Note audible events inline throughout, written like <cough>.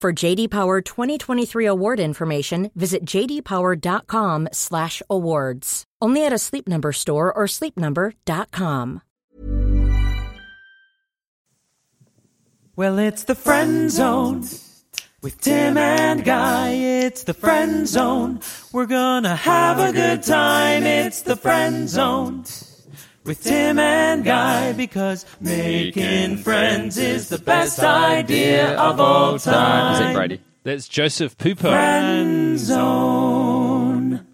For JD Power 2023 award information, visit jdpower.com/awards. Only at a Sleep Number store or sleepnumber.com. Well, it's the friend zone with Tim and Guy. It's the friend zone. We're gonna have a good time. It's the friend zone with Tim and Guy because making friends is the best idea of all time. Is it Brady? That's Joseph Pupo. Friend zone.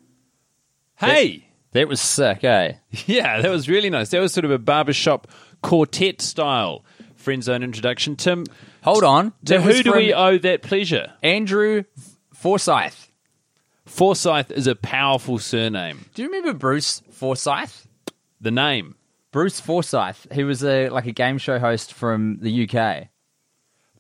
Hey, That was sick, eh? yeah, that was really nice. That was sort of a barbershop quartet style friend zone introduction. Tim, Hold on. to who do we owe that pleasure? Andrew Forsyth. Forsyth is a powerful surname. Do you remember Bruce Forsyth? The name. Bruce Forsyth. He was a like a game show host from the UK.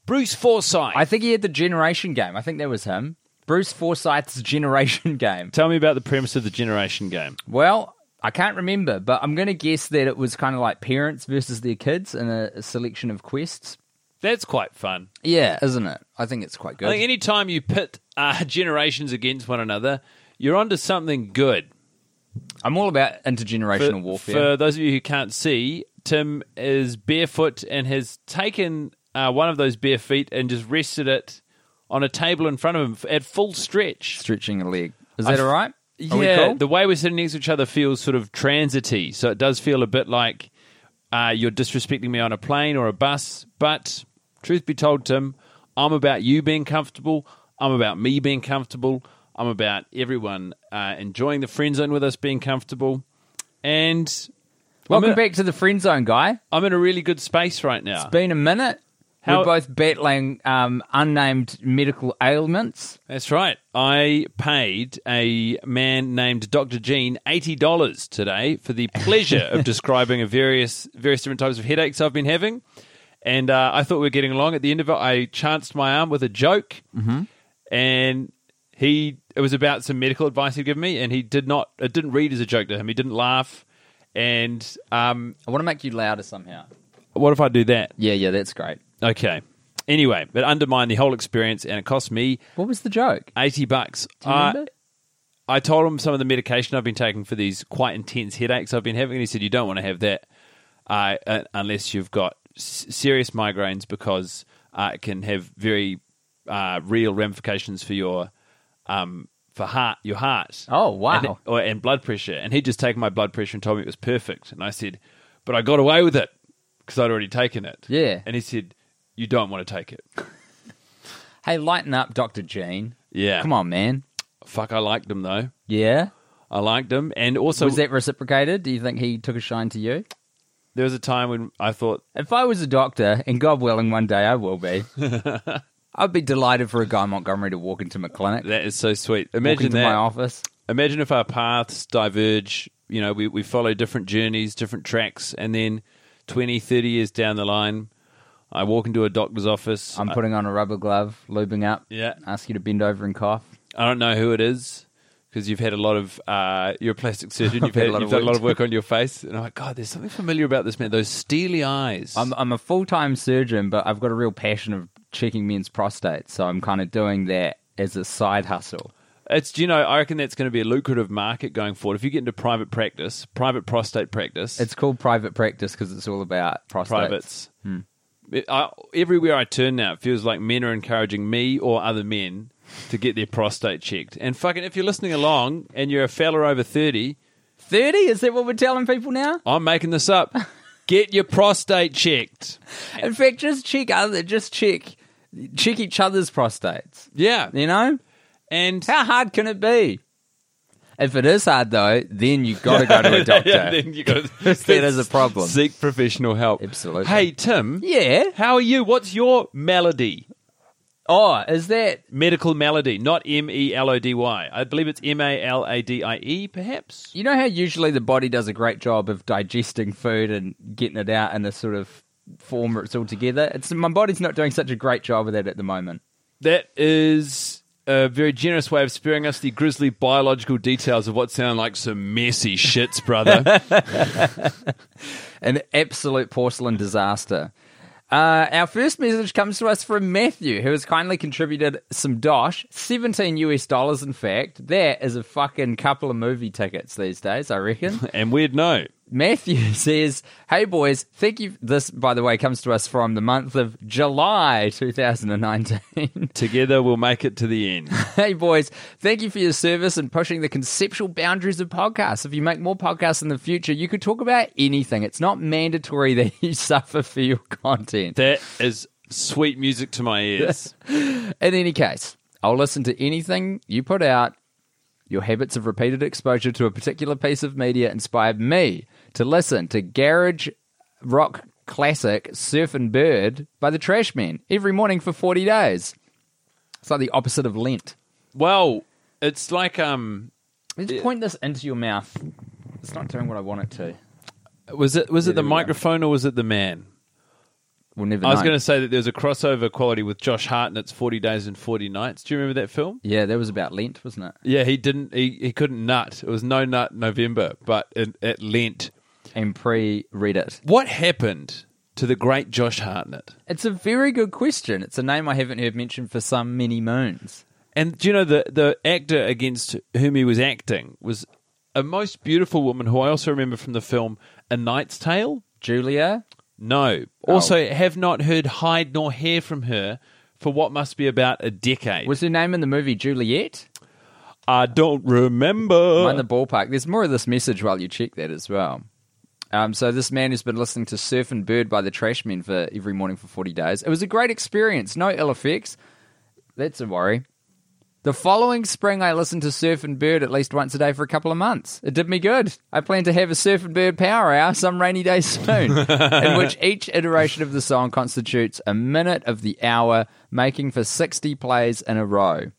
Bruce Forsyth. I think he had the Generation Game. I think that was him. Bruce Forsyth's Generation <laughs> Game. Tell me about the premise of the generation game. Well, I can't remember, but I'm going to guess that it was kind of like parents versus their kids in a, a selection of quests. That's quite fun. Yeah, isn't it? I think it's quite good. I think any time you pit uh, <laughs> generations against one another, you're onto something good. I'm all about intergenerational For, warfare. for those of you who can't see, Tim is barefoot and has taken uh, one of those bare feet and just rested it on a table in front of him at full stretch. Stretching a leg. Is that all right? Are we Yeah, cool? the way we're sitting next to each other feels sort of transity, so it does feel a bit like uh, you're disrespecting me on a plane or a bus. But truth be told, Tim, I'm about you being comfortable. I'm about me being comfortable. I'm about everyone uh, enjoying the friend zone with us being comfortable. And Welcome back to the friend zone, guy. I'm in a really good space right now. It's been a minute. How- We're both battling um, unnamed medical ailments. That's right. I paid a man named Dr. Gene eighty dollars today for the pleasure of <laughs> describing a various various different types of headaches I've been having. And uh, I thought we were getting along. At the end of it, I chanced my arm with a joke, mm-hmm. and he it was about some medical advice he'd given me, and he did not. It didn't read as a joke to him. He didn't laugh. And um, I want to make you louder somehow. what if I do that? Yeah, yeah, that's great. Okay. Anyway, it undermined the whole experience, and it cost me What was the joke? eighty bucks. Do you Uh, remember? I told him some of the medication I've been taking for these quite intense headaches I've been having, and he said you don't want to have that uh, uh, unless you've got s- serious migraines because uh, it can have very uh, real ramifications for your um, for heart your heart. Oh, wow. And, or, and blood pressure. And he'd just taken my blood pressure and told me it was perfect. And I said, but I got away with it because I'd already taken it. Yeah. And he said, you don't want to take it. <laughs> Hey, lighten up, Dr. Gene. Yeah. Come on, man. Fuck, I liked him though. Yeah? I liked him, and also was that reciprocated? Do you think he took a shine to you? there was a time when I thought If I was a doctor, and God willing, one day I will be, <laughs> I'd be delighted for a guy Montgomery to walk into my clinic, that is so sweet. Imagine that. my office. Imagine if our paths diverge. You know, we we follow different journeys, different tracks, and then 20, 30 years down the line, I walk into a doctor's office. I'm putting on a rubber glove, lubing up, Yeah. ask you to bend over and cough. I don't know who it is because you've had a lot of. Uh, you're a plastic surgeon. <laughs> You've, had had, a lot you've of done a lot work. of work on your face, and I'm like, God, there's something familiar about this man. Those steely eyes. I'm, I'm a full time surgeon, but I've got a real passion of checking men's prostates, so I'm kind of doing that as a side hustle. It's you know I reckon that's going to be a lucrative market going forward. If you get into private practice, private prostate practice, It's called private practice because it's all about prostates. privates. Hmm. I, everywhere I turn now, it feels like men are encouraging me or other men to get their prostate checked. And fucking, if you're listening along and you're a fella over 30, 30? Is that what we're telling people now? I'm making this up. <laughs> Get your prostate checked. In fact, just check other, just check, check each other's prostates. Yeah. You know? And How hard can it be? If it is hard though, then you've got to go to a <laughs> doctor. yeah, then you got to <laughs> That is a problem. Seek professional help. Absolutely. Hey, Tim. yeah. How are you? What's your malady? Oh, is that Medical malady, not M E L O D Y. I believe it's M A L A D I E, perhaps. you know how usually the body does a great job of digesting food and getting it out in a sort of form it's all together. It's my body's not doing such a great job of that at the moment. That is a very generous way of sparing us the grisly biological details of what sound like some messy shits, brother. <laughs> An absolute porcelain disaster. Uh, our first message comes to us from Matthew, who has kindly contributed some dosh, 17 US dollars, in fact. That is a fucking couple of movie tickets these days, I reckon. <laughs> and we'd know. Matthew <laughs> says, Hey boys, thank you. This, by the way, comes to us from the month of July <laughs> 2019. <laughs> Together we'll make it to the end. hey boys, thank you for your service and pushing the conceptual boundaries of podcasts. If you make more podcasts in the future, you could talk about anything. It's not mandatory that you suffer for your content. That is sweet music to my ears. In any case, I'll listen to anything you put out. Your habits of repeated exposure to a particular piece of media inspired me to listen to Garage Rock Classic Surfin' Bird by the Trashmen every morning for 40 days. It's like the opposite of Lent. well, it's like um Let's point this into your mouth. It's not doing what I want it to. was it was Yeah, it the there we go. microphone or was it the man? We'll never I was going to say that there's a crossover quality with Josh Hartnett's 40 Days and 40 Nights. Do you remember that film? Yeah, that was about Lent, wasn't it? Yeah, he didn't. He, he couldn't nut. It was no nut November, but it, it Lent. And pre Reddit. What happened to the great Josh Hartnett? It's a very good question. It's a name I haven't heard mentioned for some many moons. And do you know the the actor against whom he was acting was a most beautiful woman who I also remember from the film A Knight's Tale. Julia? No, oh. also have not heard hide nor hair from her for what must be about a decade. Was her name in the movie Juliet? I don't remember. Mind the ballpark. There's more of this message while you check that as well. Um, so this man who's been listening to Surfin' Bird by the Trashmen for every morning for 40 days. It was a great experience. No ill effects. That's a worry. The following spring, I listened to Surfin' Bird at least once a day for a couple of months. It did me good. I plan to have a Surfin' Bird power hour some rainy day soon, <laughs> in which each iteration of the song constitutes a minute of the hour, making for 60 plays in a row.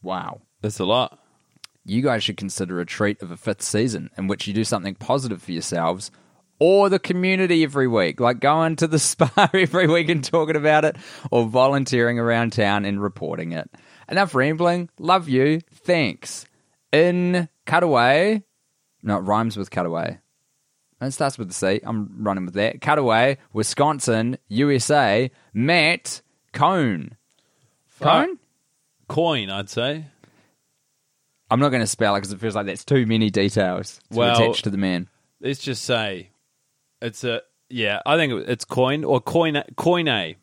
Wow That's a lot. You guys should consider a treat of a fifth season in which you do something positive for yourselves or the community every week, like going to the <laughs> spa every week and talking about it, or volunteering around town and reporting it. Enough rambling. Love you. Thanks. In Cutaway, no, it rhymes with Cutaway. It starts with the C. I'm running with that. Cutaway, Wisconsin, USA. Matt Cone. Cone? Coin, I'd say. I'm not going to spell it because it feels like that's too many details to Well- attach to the man. Let's just say it's a yeah. I think it's coin or coin coine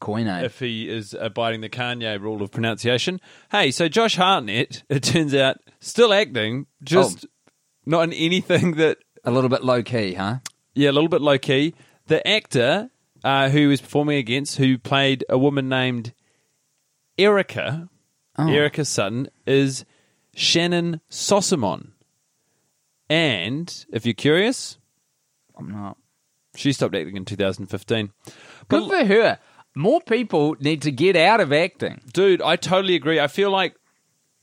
Coine. if he is abiding the Kanye rule of pronunciation. Hey, so Josh Hartnett, <laughs> it turns out, still acting, just not in anything that a little bit low key, huh? Yeah, a little bit low key. The actor uh, who was performing against, who played a woman named Erica, Oh. Erica Sutton, is Shannyn Sossamon. And if you're curious, I'm not. she stopped acting in 2015. Good for her. More people need to get out of acting. Dude, I totally agree. I feel like,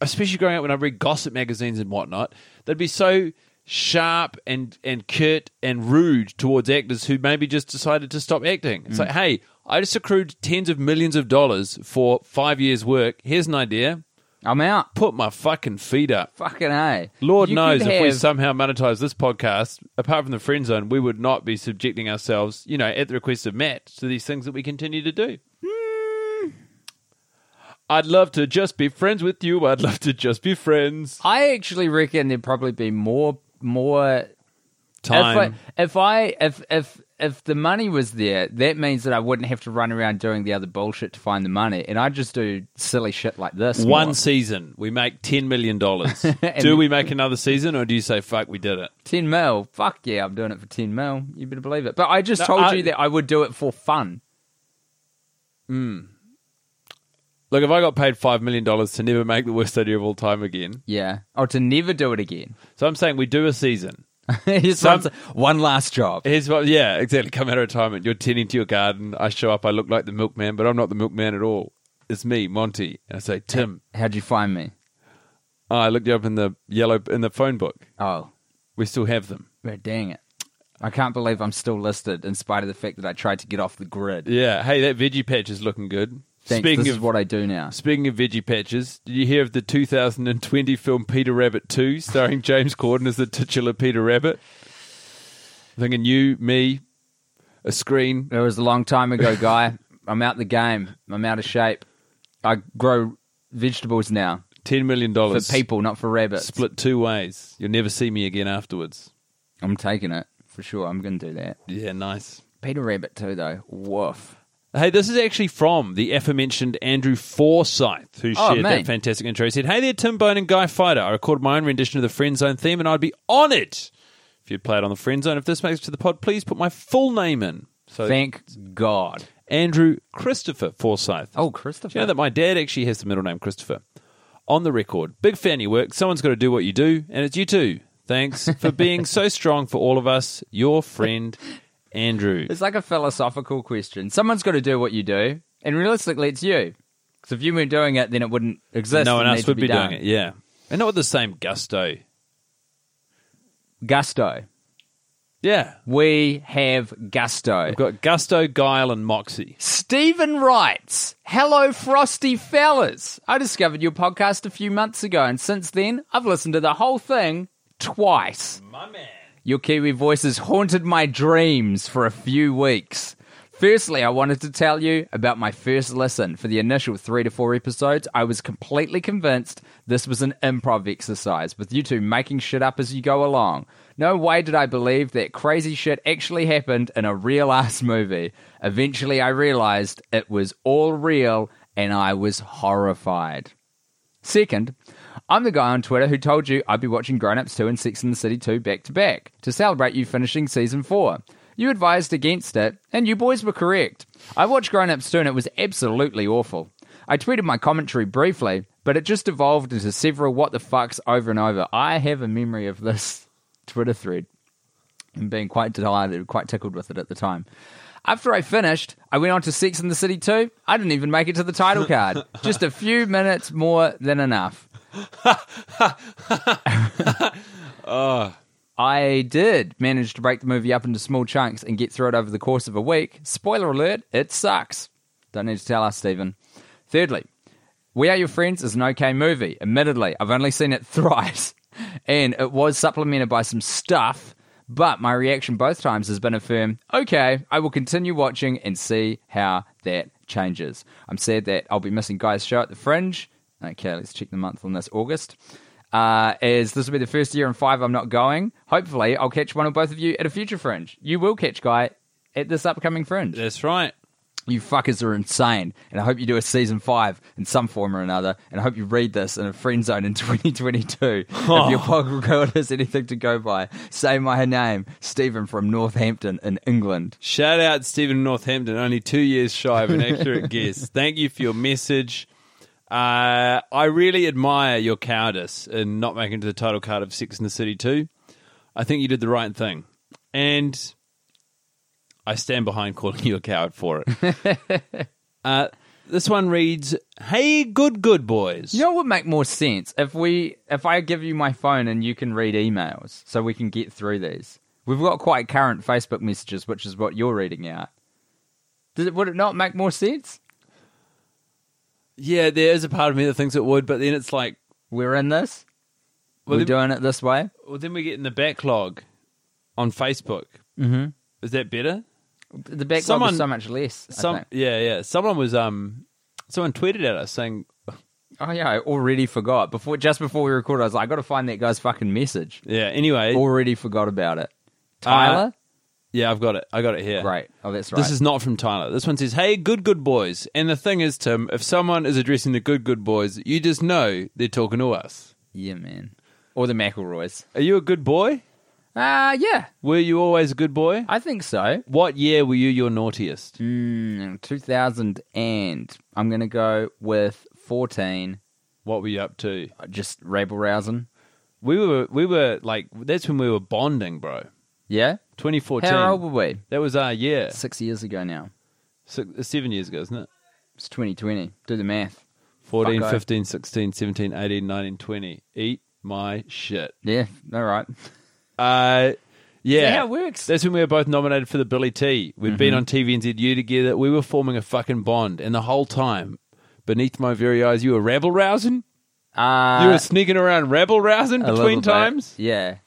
especially growing up when I read gossip magazines and whatnot, they'd be so sharp and, and curt and rude towards actors who maybe just decided to stop acting. It's mm. like, hey, I just accrued tens of millions of dollars for five years' work. Here's an idea. I'm out. Put my fucking feet up. Fucking A. Lord You knows could if we have- somehow monetize this podcast, apart from the friend zone, we would not be subjecting ourselves, you know, at the request of Matt, to these things that we continue to do. Hmm. I'd love to just be friends with you. I'd love to just be friends. I actually reckon there'd probably be more more Time. If I if I if if if the money was there, that means that I wouldn't have to run around doing the other bullshit to find the money, and I just do silly shit like this. One more. season, we make ten million dollars. <laughs> do we make another season, or do you say fuck, we did it? ten mil. Fuck yeah, I'm doing it for ten mil. You better believe it. But I just No, told I- you that I would do it for fun. Hmm. Look, if I got paid five million dollars to never make the worst idea of all time again, Yeah, or to never do it again. so I'm saying we do a season. <laughs> Here's Some- one, one last job. Here's what, yeah, exactly. Come out of retirement, you're tending to your garden. I show up, I look like the milkman, but I'm not the milkman at all. It's me, Monty. And I say, Tim. How'd you find me? Oh, I looked you up in the yellow in the phone book. Oh, We still have them. well, dang it! I can't believe I'm still listed, in spite of the fact that I tried to get off the grid. Yeah. Hey, that veggie patch is looking good. Thanks. Speaking this of is what I do now. Speaking of veggie patches, did you hear of the 2020 film Peter Rabbit 2, starring James Corden as the titular Peter Rabbit? I'm thinking you, me, a screen. It was a long time ago, guy. <laughs> I'm out the game. I'm out of shape. I grow vegetables now $10 million. for people, not for rabbits. Split two ways. You'll never see me again afterwards. I'm taking it for sure. I'm going to do that. Yeah, nice. Peter Rabbit too, though. Woof. Hey, this is actually from the aforementioned Andrew Forsyth, who Oh, shared man. that fantastic intro. He said, Hey there, Tim Bone and Guy Fighter. I recorded my own rendition of the Friend Zone theme, and I'd be honoured if you'd play it on the Friend Zone. If this makes it to the pod, please put my full name in. So, Thank God. Andrew Christopher Forsyth. Oh, Do Christopher. you know that my dad actually has the middle name Christopher? On the record, big fan of your work. Someone's got to do what you do, and it's you too. Thanks <laughs> for being so strong for all of us. Your friend, Andrew. It's like a philosophical question. Someone's got to do what you do, and realistically, it's you. Because if you weren't doing it, then it wouldn't exist. No one else would be, done. doing it, yeah. And not with the same gusto. Gusto. Yeah. We have gusto. We've got gusto, guile, and moxie. Stephen writes, Hello, frosty fellas. I discovered your podcast a few months ago, and since then, I've listened to the whole thing twice. My man. Your Kiwi voices haunted my dreams for a few weeks. Firstly, I wanted to tell you about my first listen. For the initial three to four episodes, I was completely convinced this was an improv exercise, with you two making shit up as you go along. No way did I believe that crazy shit actually happened in a real ass movie. Eventually, I realized it was all real, and I was horrified. Second, I'm the guy on Twitter who told you I'd be watching Grown Ups 2 and Sex in the City 2 back to back to celebrate you finishing season 4. You advised against it, and you boys were correct. I watched Grown Ups 2 and it was absolutely awful. I tweeted my commentary briefly, but it just evolved into several what the fucks over and over. I have a memory of this <laughs> Twitter thread and being quite delighted, quite tickled with it at the time. After I finished, I went on to Sex in the City 2. I didn't even make it to the title card. <laughs> Just a few minutes more than enough. <laughs> Uh. I did manage to break the movie up into small chunks and get through it over the course of a week. Spoiler alert, it sucks. Don't need to tell us, Stephen. Thirdly, We Are Your Friends is an okay movie. Admittedly, I've only seen it <laughs> thrice, and it was supplemented by some stuff, but my reaction both times has been a firm, okay, I will continue watching and see how that changes. I'm sad that I'll be missing Guy's show at the Fringe. Okay, let's check the month on this August. Uh, as this will be the first year in five I'm not going. Hopefully, I'll catch one or both of you at a future Fringe. You will catch Guy at this upcoming Fringe. That's right. You fuckers are insane. And I hope you do a season five in some form or another. And I hope you read this in a friend zone in <laughs> 2022. If your <laughs> podcast has anything to go by, say my name, Stephen from Northampton in England. Shout out Stephen Northampton, only two years shy of an accurate <laughs> guess. Thank you for your message. Uh, I really admire your cowardice in not making it to the title card of Six in the City 2. I think you did the right thing. And I stand behind calling <laughs> you a coward for it. <laughs> uh, this one reads Hey, good, good boys. You know what would make more sense if we if I give you my phone and you can read emails so we can get through these. We've got quite current Facebook messages, which is what you're reading out. Does it, would it not make more sense? Yeah, there is a part of me that thinks it would, but then it's like, We're in this. Well, We're then- doing it this way. well, then we get in the backlog on Facebook. Mm-hmm. Is that better? The backlog Someone- is so much less. I Some think. yeah, yeah. Someone was um, someone tweeted at us saying, Oh yeah, I already forgot. Before just before we recorded, I was like, I got to find that guy's fucking message. yeah. Anyway, Already forgot about it. Tyler, Yeah, I've got it. I got it here. Right. Oh, that's right. This is not from Tyler. This one says, "Hey, good good boys." And the thing is, Tim, if someone is addressing the good good boys, you just know they're talking to us. yeah, man. Or the McElroys. Are you a good boy? Ah, yeah. Were you always a good boy? I think so. What year were you your naughtiest? Mm, 2000 and I'm going to go with 14. What were you up to? uh, Just rabble rousing. We were we were like that's when we were bonding, bro. Yeah? 2014. How old were we? That was our year. Six years ago now. Six, uh, seven years ago, isn't it? It's 2020. Do the math. 14, Fucko. 15, 16, 17, 18, 19, 20. Eat my shit. Yeah, all right. <laughs> Uh, yeah. how it works? That's when we were both nominated for the Billy T. we had been on TVNZU together. We were forming a fucking bond. And the whole time, beneath my very eyes, you were rabble rousing? Uh, You were sneaking around rabble rousing between times? Yeah.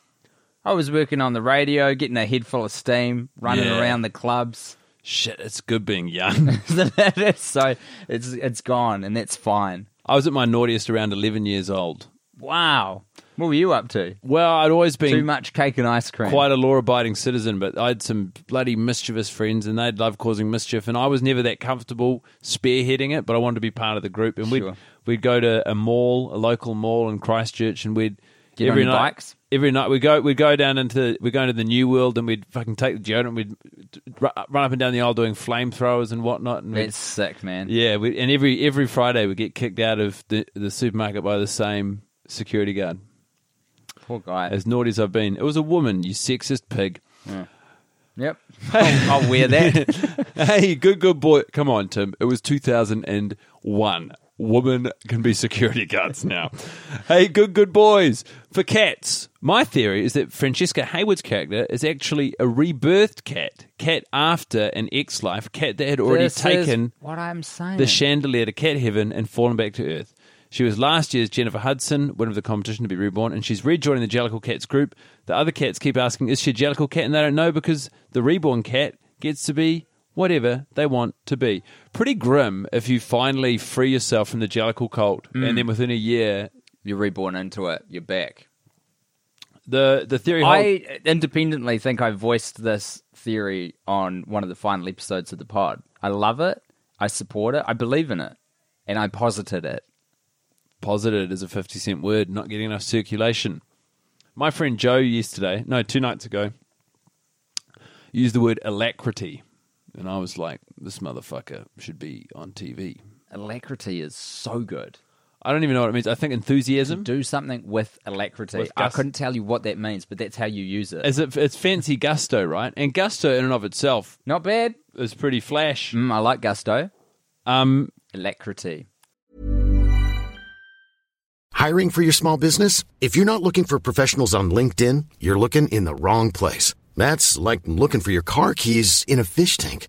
I was working on the radio, getting a head full of steam, running Yeah. around the clubs. Shit, it's good being young. <laughs> So it's it's gone and that's fine. I was at my naughtiest around 11 years old. Wow. What were you up to? Well, I'd always been Too much cake and ice cream. quite a law abiding citizen, but I had some bloody mischievous friends and they'd love causing mischief. And I was never that comfortable spearheading it, but I wanted to be part of the group. And Sure. we'd, we'd go to a mall, a local mall in Christchurch, and we'd Get on your night. bikes? Every night we go, we'd go down into, we'd go into the New World and we'd fucking take the deodorant, we'd run up and down the aisle doing flamethrowers and whatnot. And That's sick, man. yeah, we, and every every Friday we get kicked out of the, the supermarket by the same security guard. Poor guy. As naughty as I've been, it was a woman, you sexist pig. Yep. <laughs> I'll, I'll wear that. <laughs> hey, good, good boy. Come on, Tim. It was 2001. Women can be security guards now. hey, good, good boys. For cats, my theory is that Francesca Hayward's character is actually a rebirthed cat. Cat after an ex life. Cat that had already This taken what I'm saying. the chandelier to cat heaven and fallen back to earth. She was last year's Jennifer Hudson, winner of the competition to be reborn, and she's rejoining the Jellicle Cats group. The other cats keep asking, is she a Jellicle cat? And they don't know because the reborn cat gets to be whatever they want to be. Pretty grim if you finally free yourself from the Jellicle cult, and mm. then within a year, You're reborn into it. You're back. The the theory. Hold- I independently think I voiced this theory on one of the final episodes of the pod. I love it. I support it. I believe in it. And I posited it. posited is a 50 cent word, not getting enough circulation. My friend Joe yesterday, no, two nights ago, used the word alacrity. And I was like, this motherfucker should be on TV. Alacrity is so good. I don't even know what it means. I think enthusiasm. Do something with alacrity. With I couldn't tell you what that means, but that's how you use it. Is it, it's fancy gusto, right? And gusto in and of itself Not bad. is pretty flash. Mm, I like gusto. Um, Alacrity. Hiring for your small business? If you're not looking for professionals on LinkedIn, you're looking in the wrong place. That's like looking for your car keys in a fish tank.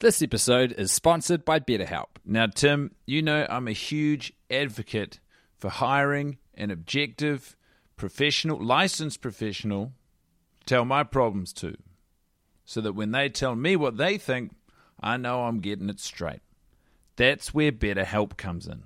This episode is sponsored by BetterHelp. Now, Tim, you know I'm a huge advocate for hiring an objective, professional, licensed professional to tell my problems to, so that when they tell me what they think, I know I'm getting it straight. That's where BetterHelp comes in.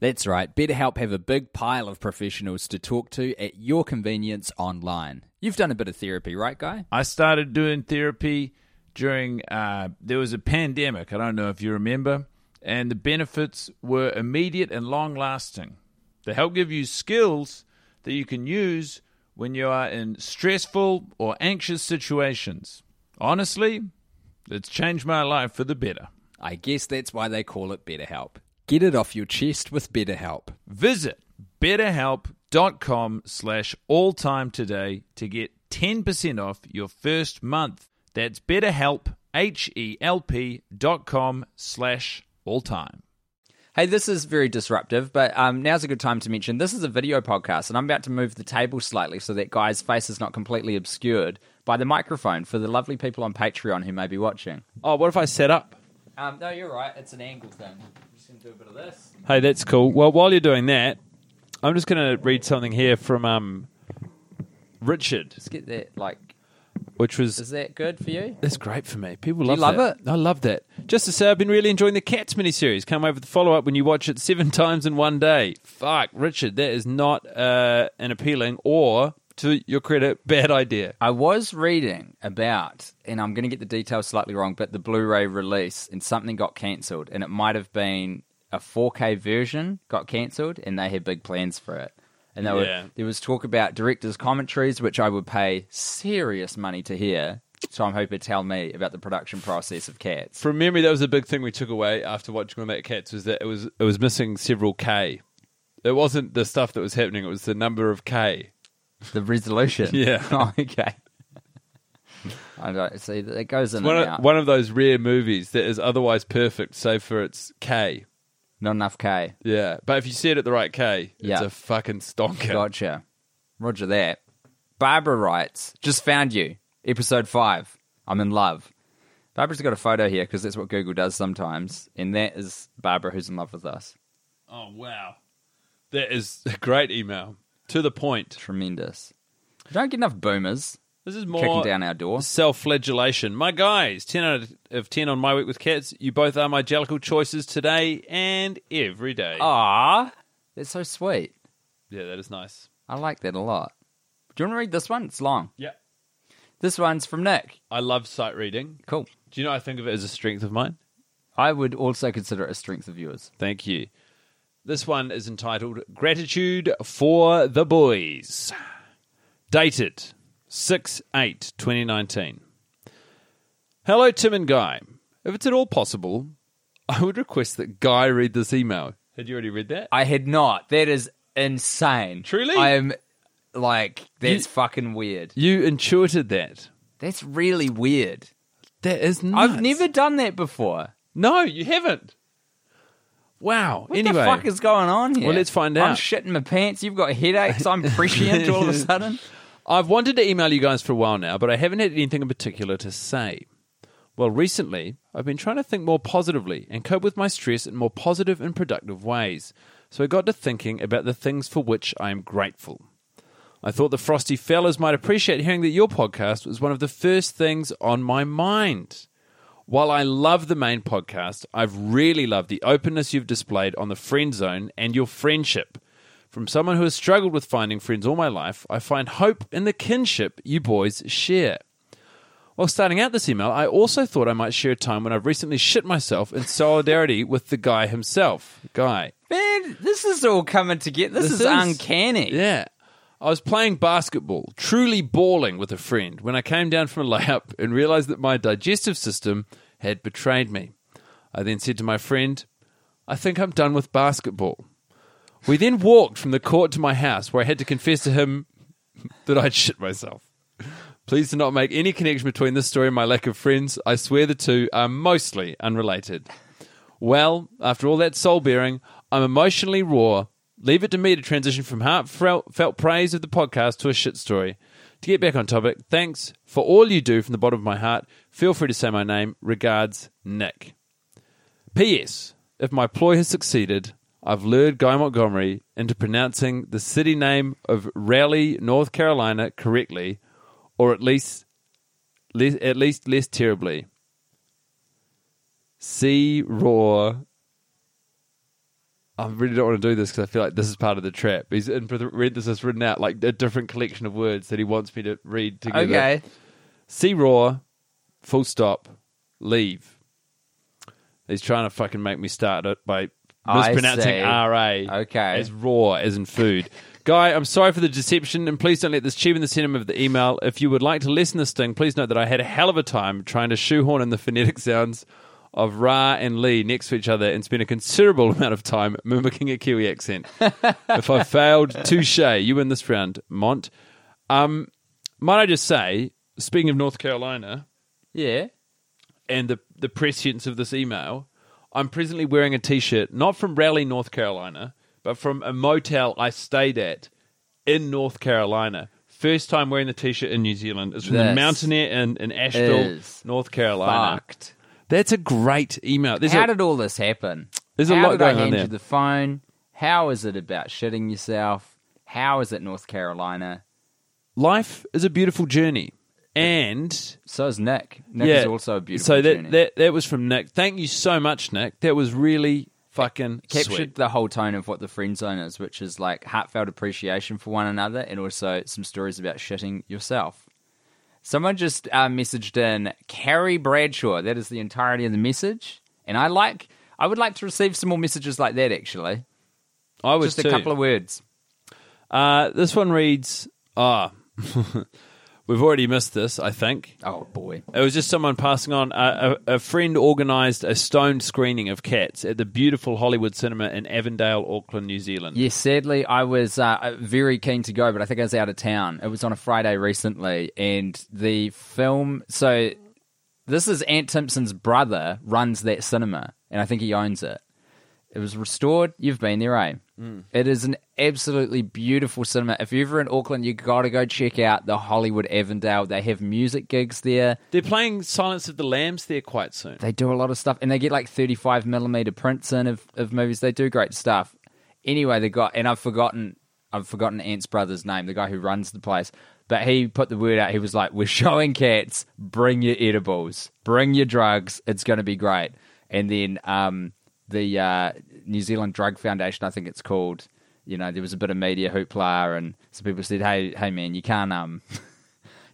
That's right, BetterHelp have a big pile of professionals to talk to at your convenience online. You've done a bit of therapy, right, Guy? I started doing therapy during uh, there was a pandemic. I don't know if you remember, and the benefits were immediate and long lasting. They help give you skills that you can use when you are in stressful or anxious situations. Honestly, it's changed my life for the better. I guess that's why they call it BetterHelp. Get it off your chest with BetterHelp. Visit betterhelp.com slash alltime today to get 10% off your first month. That's betterhelp, H-E-L-P dot com slash alltime. Hey, this is very disruptive, but um, now's a good time to mention this is a video podcast, and I'm about to move the table slightly so that Guy's face is not completely obscured by the microphone for the lovely people on Patreon who may be watching. Oh, what if I set up? Um, no, you're right. It's an angle thing. I'm just going to do a bit of this. Hey, that's cool. Well, while you're doing that, I'm just going to read something here from um, Richard, Just get that, like, which was is that good for you? That's great for me. People love you love that. it? I love that. Just to say, I've been really enjoying the Cats miniseries. Come over the follow up when you watch it seven <laughs> times in one day. Fuck, Richard, that is not uh, an appealing or, to your credit, bad idea. I was reading about, and I'm going to get the details slightly wrong, but the Blu-ray release and something got cancelled, and it might have been a 4K version got cancelled, and they had big plans for it. And they Yeah. were, there was talk about directors' commentaries, which I would pay serious money to hear. So I'm hoping to tell me about the production process of Cats. From memory, that was a big thing we took away after watching all that Cats was that it was it was missing several K. It wasn't the stuff that was happening; it was the number of K. The resolution. <laughs> Yeah. <laughs> oh, okay. I don't see that it goes in One and of, out. one of those rare movies that is otherwise perfect, save for its K. Not enough K. Yeah, but if you see it at the right K, it's Yeah. a fucking stonker. Gotcha. Roger that. Barbara writes, just found you. Episode 5. I'm in love. Barbara's got a photo here because that's what Google does sometimes. And that is Barbara who's in love with us. Oh wow, that is a great email to the point. Tremendous. We don't get enough boomers This is more kicking down our door. self-flagellation. My guys, ten out of- ten on my week with cats. You both are my jellicle choices today and every day. Ah, that's so sweet. Yeah, that is nice. I like that a lot. Do you want to read this one? It's long. Yeah, This one's from Nick. I love sight reading. Cool. Do you know I think of it as a strength of mine? I would also consider it a strength of yours. Thank you. This one is entitled Gratitude for the Boys. Dated 6 8 2019. Hello, Tim and Guy. If it's at all possible, I would request that Guy read this email. Had you already read that? I had not. That is insane. Truly? I am like, that's You- fucking weird. You intuited that. That's really weird. That is nuts. I've never done that before. No, you haven't. Wow. What anyway, the fuck is going on here? Well, let's find out. I'm out. shitting my pants. You've got headaches. I'm <laughs> prescient all of a sudden. <laughs> I've wanted to email you guys for a while now, but I haven't had anything in particular to say. Well, recently, I've been trying to think more positively and cope with my stress in more positive and productive ways. So I got to thinking about the things for which I am grateful. I thought the Frosty fellas might appreciate hearing that your podcast was one of the first things on my mind. While I love the main podcast, I've really loved the openness you've displayed on the friend zone and your friendship. From someone who has struggled with finding friends all my life, I find hope in the kinship you boys share. While starting out this email, I also thought I might share a time when I've recently shit myself in solidarity with the guy himself. Guy. Man, this is all coming together. This, This is, is- uncanny. Yeah. I was playing basketball, truly bawling with a friend, when I came down from a layup and realized that my digestive system had betrayed me. I then said to my friend, I think I'm done with basketball. We then walked from the court to my house where I had to confess to him that I'd shit myself. Please do not make any connection between this story and my lack of friends. I swear the two are mostly unrelated. Well, after all that soul bearing, I'm emotionally raw. Leave it to me to transition from heartfelt praise of the podcast to a shit story. To get back on topic, thanks for all you do from the bottom of my heart. Feel free to say my name. Regards, Nick. P.S. If my ploy has succeeded, I've lured Guy Montgomery into pronouncing the city name of Raleigh, North Carolina correctly, or at least, le- at least less terribly. C Raw. I really don't want to do this because I feel like this is part of the trap. He's in parenthesis written out like a different collection of words that he wants me to read together. Okay. C Raw, full stop, leave. He's trying to fucking make me start it by mispronouncing. RA Okay. as raw, as in food. Guy, I'm sorry for the deception, and please don't let this cheapen the sentiment of the email. If you would like to lessen the sting, please note that I had a hell of a time trying to shoehorn in the phonetic sounds of Ra and Lee next to each other and spent a considerable <laughs> amount of time mimicking a Kiwi accent. <laughs> if I failed, touche. You win this round, Mont. Um, might I just say, speaking of North Carolina Yeah. and the, the prescience of this email, I'm presently wearing a t shirt, not from Raleigh, North Carolina, but from a motel I stayed at in North Carolina. First time wearing the t shirt in New Zealand. It's from the This Mountaineer Inn, in Asheville, is North Carolina. Fucked. That's a great email. There's How a, did all this happen? There's a How lot did going I on hand there. you the phone? How is it about shitting yourself? How is it North Carolina? life is a beautiful journey. And So is Nick. Nick yeah, is also a beautiful So that, that that was from Nick. Thank you so much, Nick. That was really fucking captured sweet. the whole tone of what the friend zone is, which is like heartfelt appreciation for one another and also some stories about shitting yourself. Someone just uh, messaged in Carrie Bradshaw. That is the entirety of the message, and I like. I would like to receive some more messages like that. Actually, I was just a couple of words. Uh, this one reads, ah, <laughs> we've already missed this, I think. Oh boy, It was just someone passing on. A, a, a friend organised a stoned screening of Cats at the beautiful Hollywood Cinema in Avondale, Auckland, New Zealand. Yes, sadly, I was uh, very keen to go, but I think I was out of town. It was on a Friday recently, and the film. So, this is Ant Timpson's brother runs that cinema, and I think he owns it. It was restored. You've been there, eh? It is an absolutely beautiful cinema. If you're ever in Auckland, you got to go check out the Hollywood Avondale. They have music gigs there. They're playing Silence of the Lambs there quite soon. They do a lot of stuff, and they get like 35 millimeter prints in of, of movies. They do great stuff. Anyway, they got, and I've forgotten, I've forgotten Ant's brother's name, the guy who runs the place. But he put the word out. He was like, "We're showing cats. Bring your edibles. Bring your drugs. It's going to be great." And then um, the uh, New Zealand Drug Foundation, I think it's called. You know, there was a bit of media hoopla, and some people said, "Hey, hey, man, you can't um." <laughs>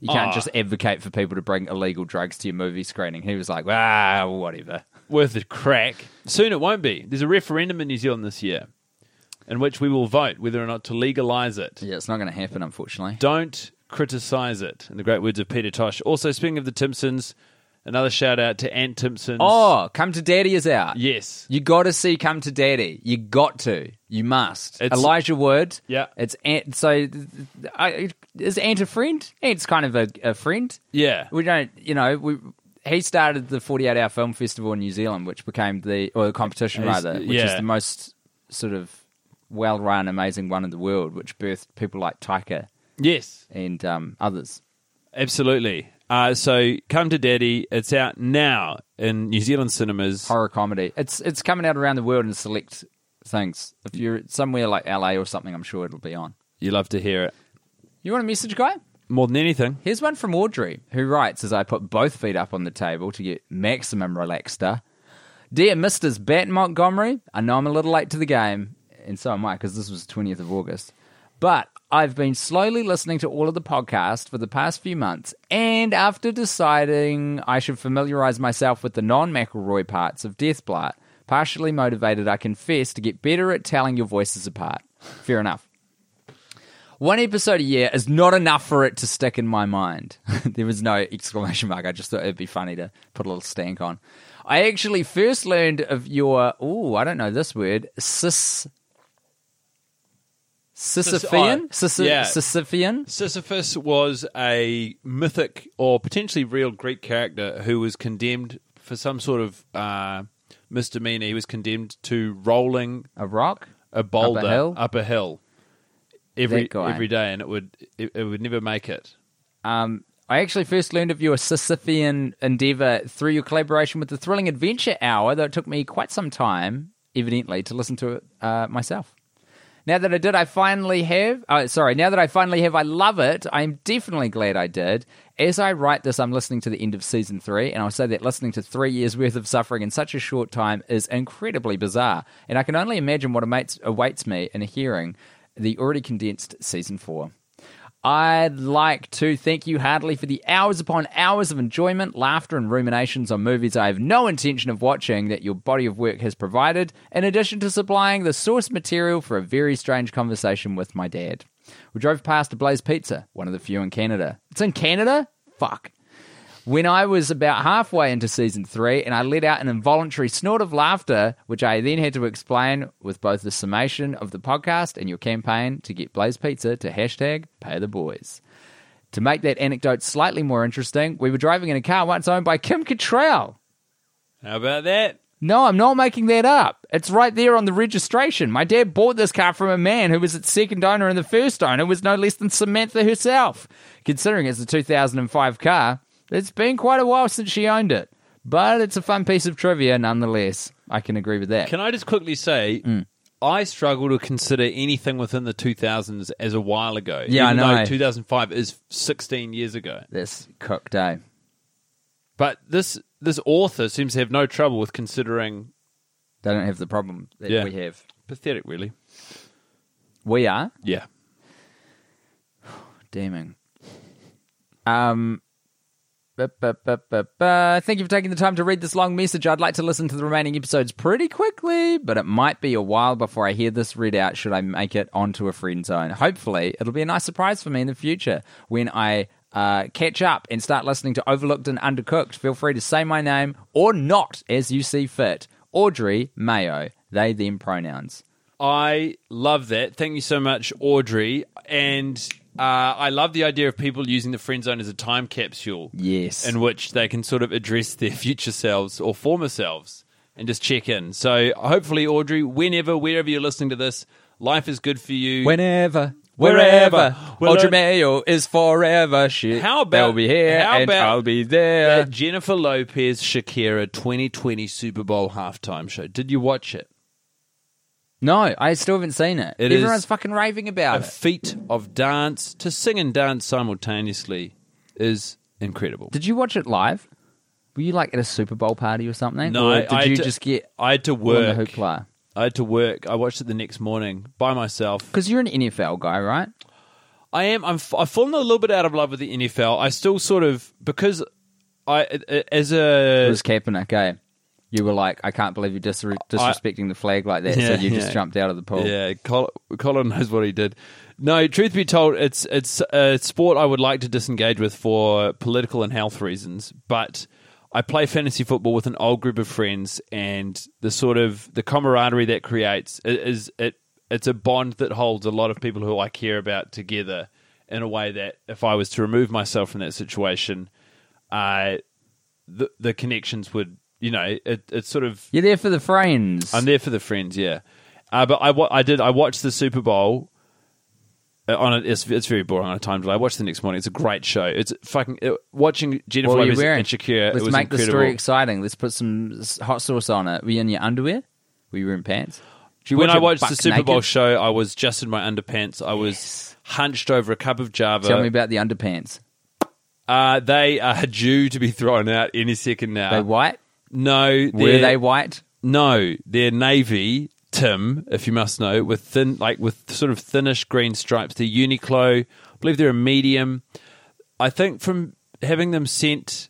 You can't just advocate for people to bring illegal drugs to your movie screening. He was like, ah, whatever. Worth a crack. Soon it won't be. There's a referendum in New Zealand this year in which we will vote whether or not to legalise it. Yeah, it's not going to happen, unfortunately. Don't criticise it, in the great words of Peter Tosh. Also, speaking of the Timpsons, another shout out to Ant Timpson's. Oh, Come to Daddy is out. yes. You got to see Come to Daddy. You got to. You must. It's- Elijah Wood. Yeah. It's Ant. So, I, is Ant a friend? Ant's kind of a, a friend. Yeah. We don't, you know, we. He started the 48 Hour Film Festival in New Zealand, which became the, or the competition He's- rather, which yeah. is the most sort of well run, amazing one in the world, which birthed people like Taika Yes. and um, others. Absolutely. Uh, so, Come to Daddy. It's out now in New Zealand cinemas. horror comedy. It's it's coming out around the world in select things. If you're somewhere like LA or something, I'm sure it'll be on. You love to hear it. You want a message, guy? More than anything. Here's one from Audrey, who writes as I put both feet up on the table to get maximum relaxter. Dear Misters Batt Montgomery, I know I'm a little late to the game, and so am I because this was the 20th of August. But I've been slowly listening to all of the podcasts for the past few months, and after deciding I should familiarize myself with the non McElroy parts of Deathblight, partially motivated, I confess, to get better at telling your voices apart. Fair enough. One episode a year is not enough for it to stick in my mind. <laughs> there was no exclamation mark. I just thought it'd be funny to put a little stank on. I actually first learned of your, oh, I don't know this word, sis. Sisyphean? Sis- Sis- yeah. Sisyphean? Sisyphus was a mythic or potentially real Greek character who was condemned for some sort of uh, misdemeanor. He was condemned to rolling A rock? a boulder hill? up a hill every every day, and it would it, it would never make it. Um, I actually first learned of your Sisyphean endeavor through your collaboration with the Thrilling Adventure Hour, though it took me quite some time, evidently, to listen to it uh, myself. Now that I did, I finally have. Oh, sorry. Now that I finally have, I love it. I'm definitely glad I did. As I write this, I'm listening to the end of season three, and I'll say that listening to three years worth of suffering in such a short time is incredibly bizarre. And I can only imagine what awaits, me in hearing the already condensed season four. I'd like to thank you heartily for the hours upon hours of enjoyment, laughter, and ruminations on movies I have no intention of watching that your body of work has provided, in addition to supplying the source material for a very strange conversation with my dad. We drove past a Blaze Pizza, one of the few in Canada. It's in Canada? Fuck. When I was about halfway into season three and I let out an involuntary snort of laughter, which I then had to explain with both the summation of the podcast and your campaign to get Blaze Pizza to hashtag pay the boys. To make that anecdote slightly more interesting, we were driving in a car once owned by Kim Cattrall. How about that? No, I'm not making that up. It's right there on the registration. My dad bought this car from a man who was its second owner and the first owner was no less than Samantha herself. Considering it's a 2005 car, it's been quite a while since she owned it. But it's a fun piece of trivia nonetheless. I can agree with that. Can I just quickly say, Mm. I struggle to consider anything within the 2000s as a while ago. Yeah, I know. Though 2005 is 16 years ago. That's cooked, eh? But this this author seems to have no trouble with considering They don't have the problem that Yeah. we have. pathetic, really. We are? Yeah. <sighs> Damning. Um. Thank you for taking the time to read this long message. I'd like to listen to the remaining episodes pretty quickly, but it might be a while before I hear this read out should I make it onto a friend zone. Hopefully, it'll be a nice surprise for me in the future when I uh, catch up and start listening to Overlooked and Undercooked. Feel free to say my name or not as you see fit. Audrey Mayo, they, them pronouns. I love that. Thank you so much, Audrey. And uh, I love the idea of people using the friend zone as a time capsule. Yes. In which they can sort of address their future selves or former selves and just check in. So hopefully, Audrey, whenever, wherever you're listening to this, life is good for you. Whenever, Wherever. Well, Audrey Mayo is forever. She, How about- they'll be here how and about I'll be there. Jennifer Lopez Shakira 2020 Super Bowl halftime show. Did you watch it? No, I still haven't seen it. It Everyone's is fucking raving A about it. A feat of dance to sing and dance simultaneously is incredible. Did you watch it live? Were you like at a Super Bowl party or something? No, or did I had you to- just get I had to all in the work. hoopla? I had to work. I watched it the next morning by myself. Because you're an NFL guy, right? I am. I'm. f- I've fallen a little bit out of love with the NFL. I still sort of because I as a It was Kaepernick, eh? You were like, I can't believe you're dis- disrespecting the flag like that, so Yeah, you just jumped out of the pool. Yeah, Col- Colin knows what he did. No, truth be told, it's it's a sport I would like to disengage with for political and health reasons. But I play fantasy football with an old group of friends, and the sort of the camaraderie that creates i- is it. It's a bond that holds a lot of people who I care about together in a way that if I was to remove myself from that situation, uh, the the connections would you know it, it's sort of You're there for the friends. I'm there for the friends, yeah. Uh, but I, I did. I watched the Super Bowl. Uh, on a, it's, it's very boring on a time delay. I watched the next morning. It's a great show. It's fucking uh, watching Jennifer what were you Lopez and Shakira. Let's it was make the story exciting. Let's put some hot sauce on it. Were you in your underwear? Were you wearing pants? You when watch I watched the Super Bowl show, I was just in my underpants. I was hunched over a cup of Java. Tell me about the underpants. uh, they are <laughs> due to be thrown out any second now. they white? No, Were they're- white? No, they're navy, Tim, if you must know, with thin, like with sort of thinnish green stripes. They're Uniqlo. I believe they're a medium. I think from having them sent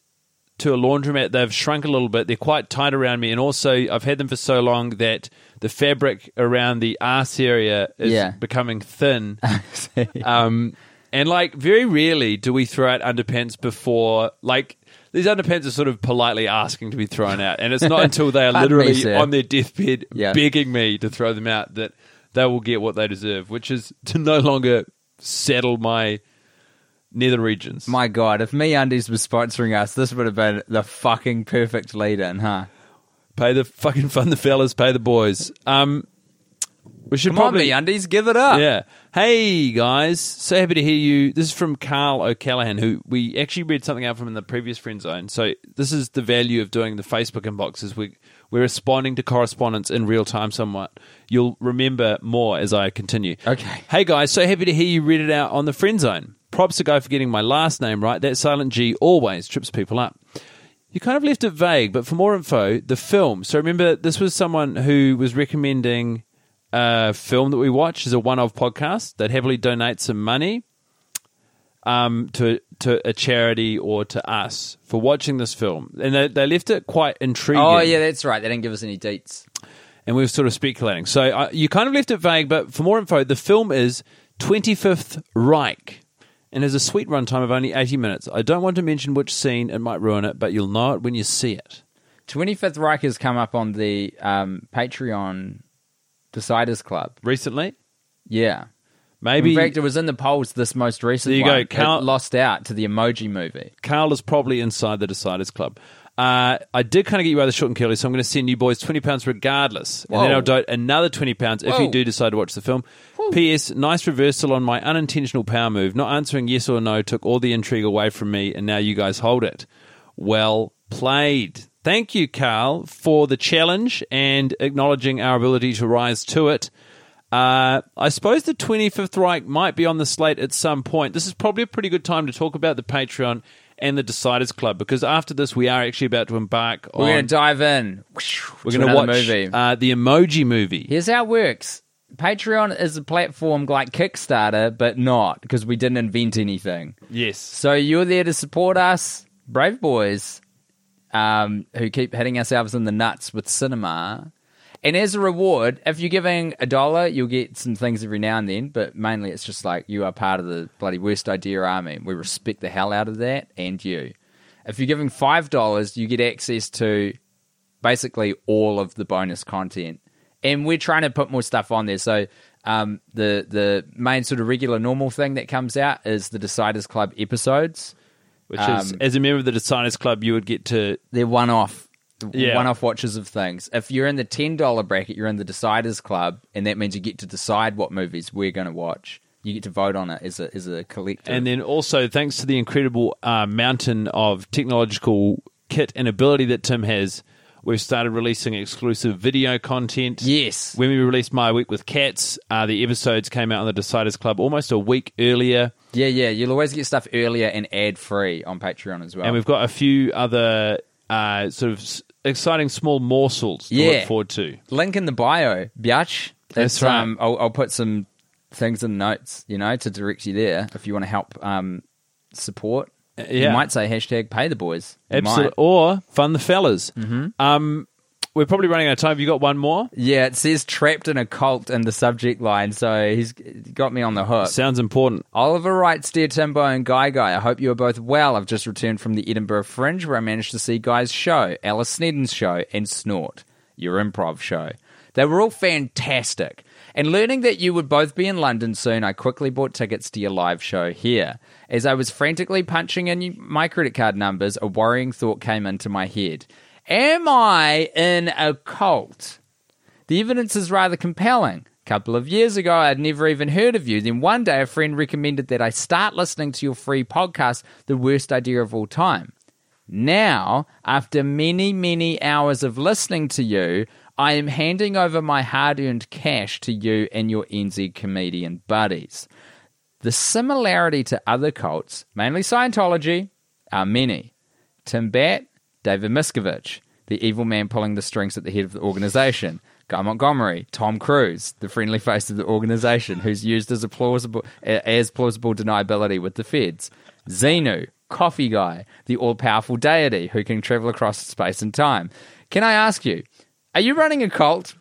to a laundromat, they've shrunk a little bit. They're quite tight around me, and also I've had them for so long that the fabric around the arse area is Yeah. becoming thin. <laughs> um, and like very rarely do we throw out underpants before like. These underpants are sort of politely asking to be thrown out, and it's not until they are <laughs> Pardon me, literally sir. on their deathbed Yeah. begging me to throw them out that they will get what they deserve, which is to no longer settle my nether regions. My God, if MeUndies was sponsoring us, this would have been the fucking perfect lead in, huh? pay the fucking fund the fellas, pay the boys. Um, we should Come probably on, Undies, give it up. Yeah. Hey guys, so happy to hear you. This is from Carl O'Callaghan, who we actually read something out from in the previous friend zone. So this is the value of doing the Facebook inboxes. We we're responding to correspondence in real time somewhat. You'll remember more as I continue. Okay. Hey guys, so happy to hear you read it out on the friend zone. Props to guy for getting my last name right. That silent G always trips people up. You kind of left it vague, but for more info, the film. So remember, this was someone who was recommending a film that we watch is a one-off podcast. that heavily donates some money um, to to a charity or to us for watching this film, and they, they left it quite intriguing. Oh, yeah, that's right. They didn't give us any deets. and we were sort of speculating. So uh, you kind of left it vague, but for more info, the film is Twenty Fifth Reich, and has a sweet runtime of only 80 minutes. I don't want to mention which scene, it might ruin it, but you'll know it when you see it. 25th Reich has come up on the um, Patreon Deciders Club. Recently? Yeah. Maybe In fact, it was in the polls this most recent There you one. go, It Carl- lost out to the Emoji Movie. Carl is probably inside the Deciders Club. Uh, I did kind of get you rather short and curly, so I'm going to send you boys twenty pounds regardless, and then I'll donate another twenty pounds if you do decide to watch the film. P.S. Nice reversal on my unintentional power move. Not answering yes or no took all the intrigue away from me, and now you guys hold it. Well played. Thank you, Carl, for the challenge and acknowledging our ability to rise to it. Uh, I suppose the 25th Reich might be on the slate at some point. This is probably a pretty good time to talk about the Patreon and the Deciders Club because after this, we are actually about to embark We're on. going to dive in. we're going to watch movie. Uh, the Emoji Movie. Here's how it works. Patreon is a platform like Kickstarter, but not because we didn't invent anything. Yes. So you're there to support us, brave boys, um, who keep hitting ourselves in the nuts with cinema. And as a reward, if you're giving a dollar, you'll get some things every now and then, but mainly it's just like you are part of the bloody worst idea army. We respect the hell out of that and you. If you're giving $5, you get access to basically all of the bonus content. And we're trying to put more stuff on there. So um, the the main sort of regular normal thing that comes out is the Deciders Club episodes. Which is, Um, as a member of the Deciders Club, you would get to. They're one off. Yeah. One off watches of things. If you're in the ten dollar bracket, you're in the Deciders Club, and that means you get to decide what movies we're going to watch. You get to vote on it as a as a collective. And then also, thanks to the incredible uh, mountain of technological kit and ability that Tim has, we've started releasing exclusive video content. yes, When we released My Week with Cats, uh, the episodes came out on the Deciders Club almost a week earlier. yeah, yeah. You'll always get stuff earlier and ad free on Patreon as well. And we've got a few other uh, sort of s- exciting small morsels to Yeah. look forward to. link in the bio, biatch. That's It's, right. Um, I'll, I'll put some things in the notes, you know, to direct you there if you want to help um, support. Yeah. You might say hashtag pay the boys. You Absolutely. might. Or fund the fellas. Mm-hmm. Um, we're probably running out of time. Have you got one more? Yeah, it says trapped in a cult in the subject line, so he's got me on the hook. Sounds important. Oliver writes, Dear Timbo and Guy Guy, I hope you are both well. I've just returned from the Edinburgh Fringe where I managed to see Guy's show, Alice Snedden's show, and Snort, your improv show. They were all fantastic. And learning that you would both be in London soon, I quickly bought tickets to your live show here. As I was frantically punching in my credit card numbers, a worrying thought came into my head. Am I in a cult? The evidence is rather compelling. A couple of years ago, I'd never even heard of you. Then one day, a friend recommended that I start listening to your free podcast, The Worst Idea of All Time. Now, after many, many hours of listening to you, I am handing over my hard earned cash to you and your NZ comedian buddies. The similarity to other cults, mainly Scientology, are many. Tim Batt, David Miscavige, the evil man pulling the strings at the head of the organization. Guy Montgomery, Tom Cruise, the friendly face of the organization, who's used as a plausible as plausible deniability with the feds. Xenu, Coffee Guy, the all-powerful deity who can travel across space and time. Can I ask you, are you running a cult?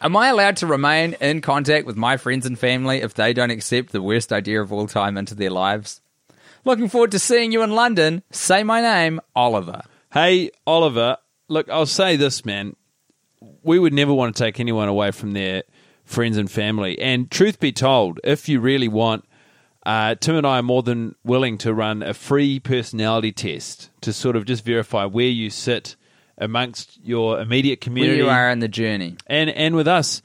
Am I allowed to remain in contact with my friends and family if they don't accept the worst idea of all time into their lives? Looking forward to seeing you in London. Say my name, Oliver. Hey, Oliver, look, I'll say this, man. We would never want to take anyone away from their friends and family. And truth be told, if you really want, uh, Tim and I are more than willing to run a free personality test to sort of just verify where you sit amongst your immediate Where community you are in the journey. and and with us.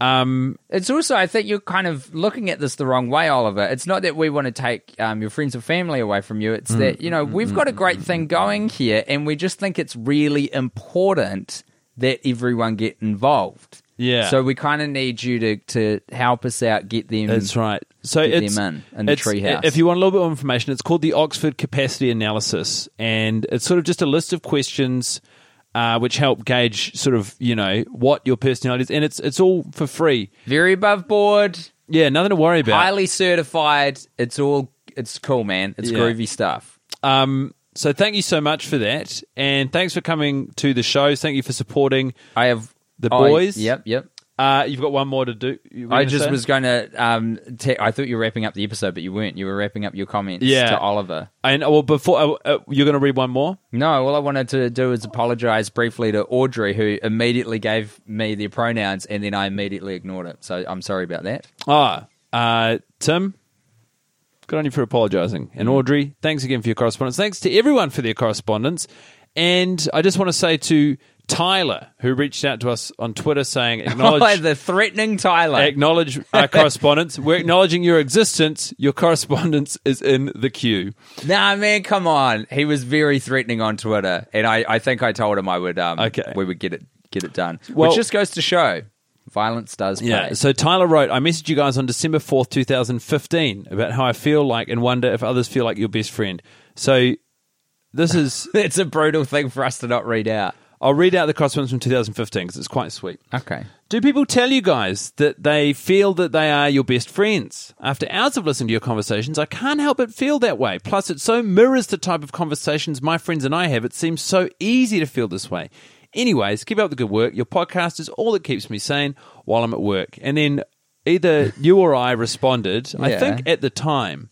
Um, It's also, I think you're kind of looking at this the wrong way, Oliver. It's not that we want to take um, your friends and family away from you. It's mm. that, you know, mm, we've mm, got a great thing going here, and we just think it's really important that everyone get involved. Yeah. So we kind of need you to, to help us out, get them. That's right. So get it's them in, in the treehouse. If you want a little bit more information, it's called the Oxford Capacity Analysis, and it's sort of just a list of questions uh, which help gauge sort of you know what your personality is, and it's it's all for free. Very above board, Yeah, nothing to worry about. highly certified. It's all, it's cool, man. It's Yeah. groovy stuff. Um, so thank you so much for that, and thanks for coming to the shows. Thank you for supporting I have the boys. Yep, yep. Uh, you've got one more to do. I just say? was going to. Um, te- I thought you were wrapping up the episode, but you weren't. You were wrapping up your comments Yeah. to Oliver. And well, before uh, uh, you're going to read one more. No, all I wanted to do is apologize briefly to Audrey, who immediately gave me the pronouns, and then I immediately ignored it. So I'm sorry about that. Ah, uh, Tim, good on you for apologising. And Audrey, thanks again for your correspondence. Thanks to everyone for their correspondence. And I just want to say to Tyler, who reached out to us on Twitter saying, Oh, <laughs> acknowledge, the threatening Tyler. acknowledge our <laughs> correspondence. We're acknowledging your existence. Your correspondence is in the queue. Nah, man, come on. He was very threatening on Twitter, and I, I think I told him I would. Um, Okay. we would get it get it done. Well- Which just goes to show, violence does pay. Yeah. So Tyler wrote, I messaged you guys on December 4th, 2015 about how I feel like and wonder if others feel like your best friend. So this is, <laughs> it's a brutal thing for us to not read out. I'll read out the correspondence from 2015 because it's quite sweet. Okay. Do people tell you guys that they feel that they are your best friends? After hours of listening to your conversations, I can't help but feel that way. Plus, it so mirrors the type of conversations my friends and I have. It seems so easy to feel this way. Anyways, keep up the good work. Your podcast is all that keeps me sane while I'm at work. And then either <laughs> you or I responded, I think at the time.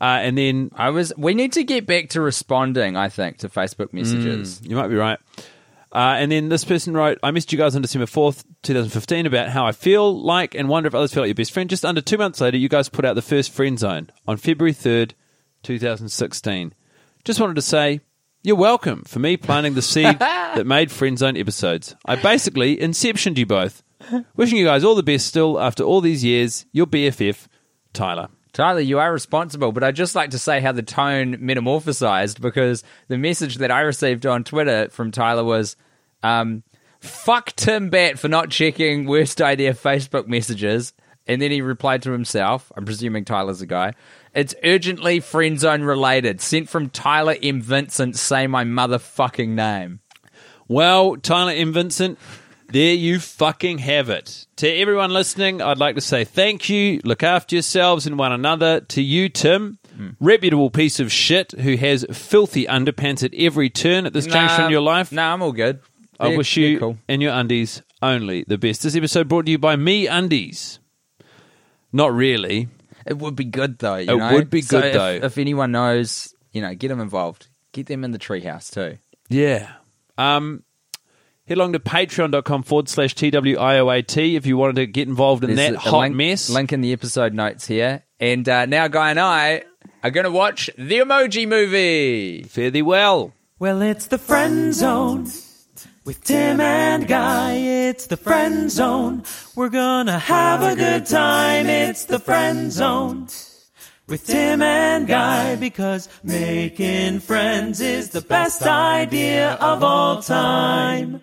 Uh, and then I was. We need to get back to responding. I think to Facebook messages. You might be right. Uh, and then this person wrote, I missed you guys on December 4th, 2015, about how I feel like and wonder if others feel like your best friend. Just under two months later, you guys put out the first friend zone on February 3rd, 2016. Just wanted to say, you're welcome for me planting the seed <laughs> that made friend zone episodes. I basically inceptioned you both. Wishing you guys all the best still after all these years. Your BFF, Tyler. Tyler, you are responsible, but I'd just like to say how the tone metamorphosized because the message that I received on Twitter from Tyler was, um, fuck Tim Batt for not checking worst idea Facebook messages. And then he replied to himself, I'm presuming Tyler's a guy, it's urgently friend zone related. Sent from Tyler M. Vincent, say my motherfucking name. Well, Tyler M. Vincent, there you fucking have it. To everyone listening, I'd like to say thank you. Look after yourselves and one another. To you, Tim, reputable piece of shit who has filthy underpants at every turn at this juncture in your life. Nah, I'm all good. I They're- wish you cool. and your undies only the best. This episode brought to you by MeUndies. Not really. It would be good though. You It know? would be So good, if- though. If anyone knows, you know, get them involved. Get them in the treehouse too. Yeah. Um, head along to patreon.com forward slash TWIOAT if you wanted to get involved in There's that a hot link, mess. Link in the episode notes here. And uh, now, Guy and I are going to watch the Emoji Movie. Fare thee well. Well, it's the friend zone with Tim and Guy. It's the friend zone. We're gonna have a good time. It's the friend zone with Tim and Guy because making friends is the best idea of all time.